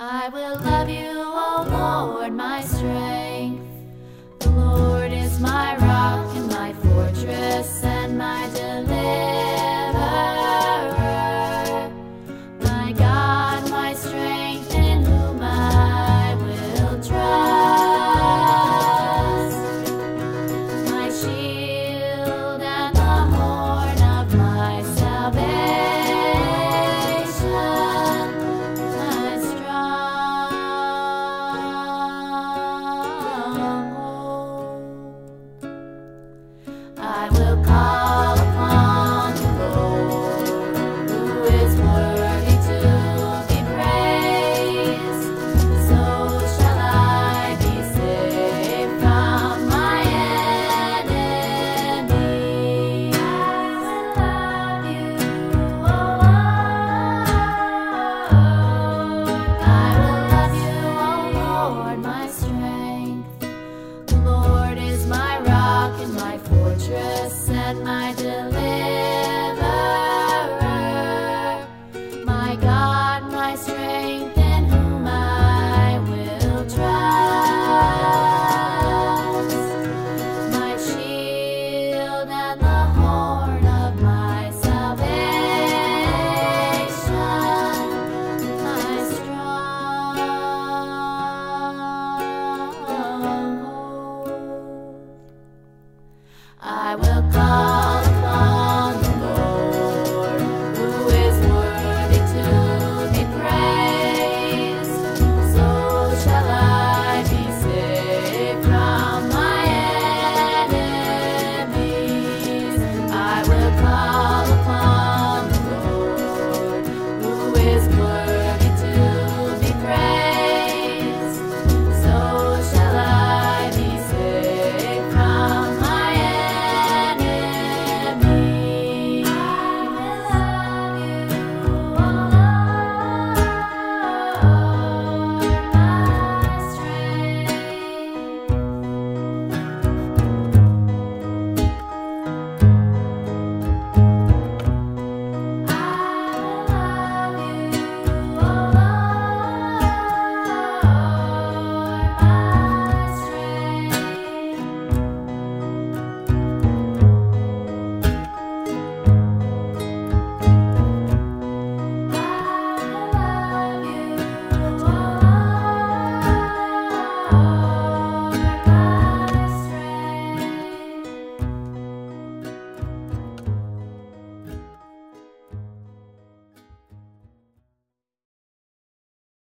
I at my delight. I will call.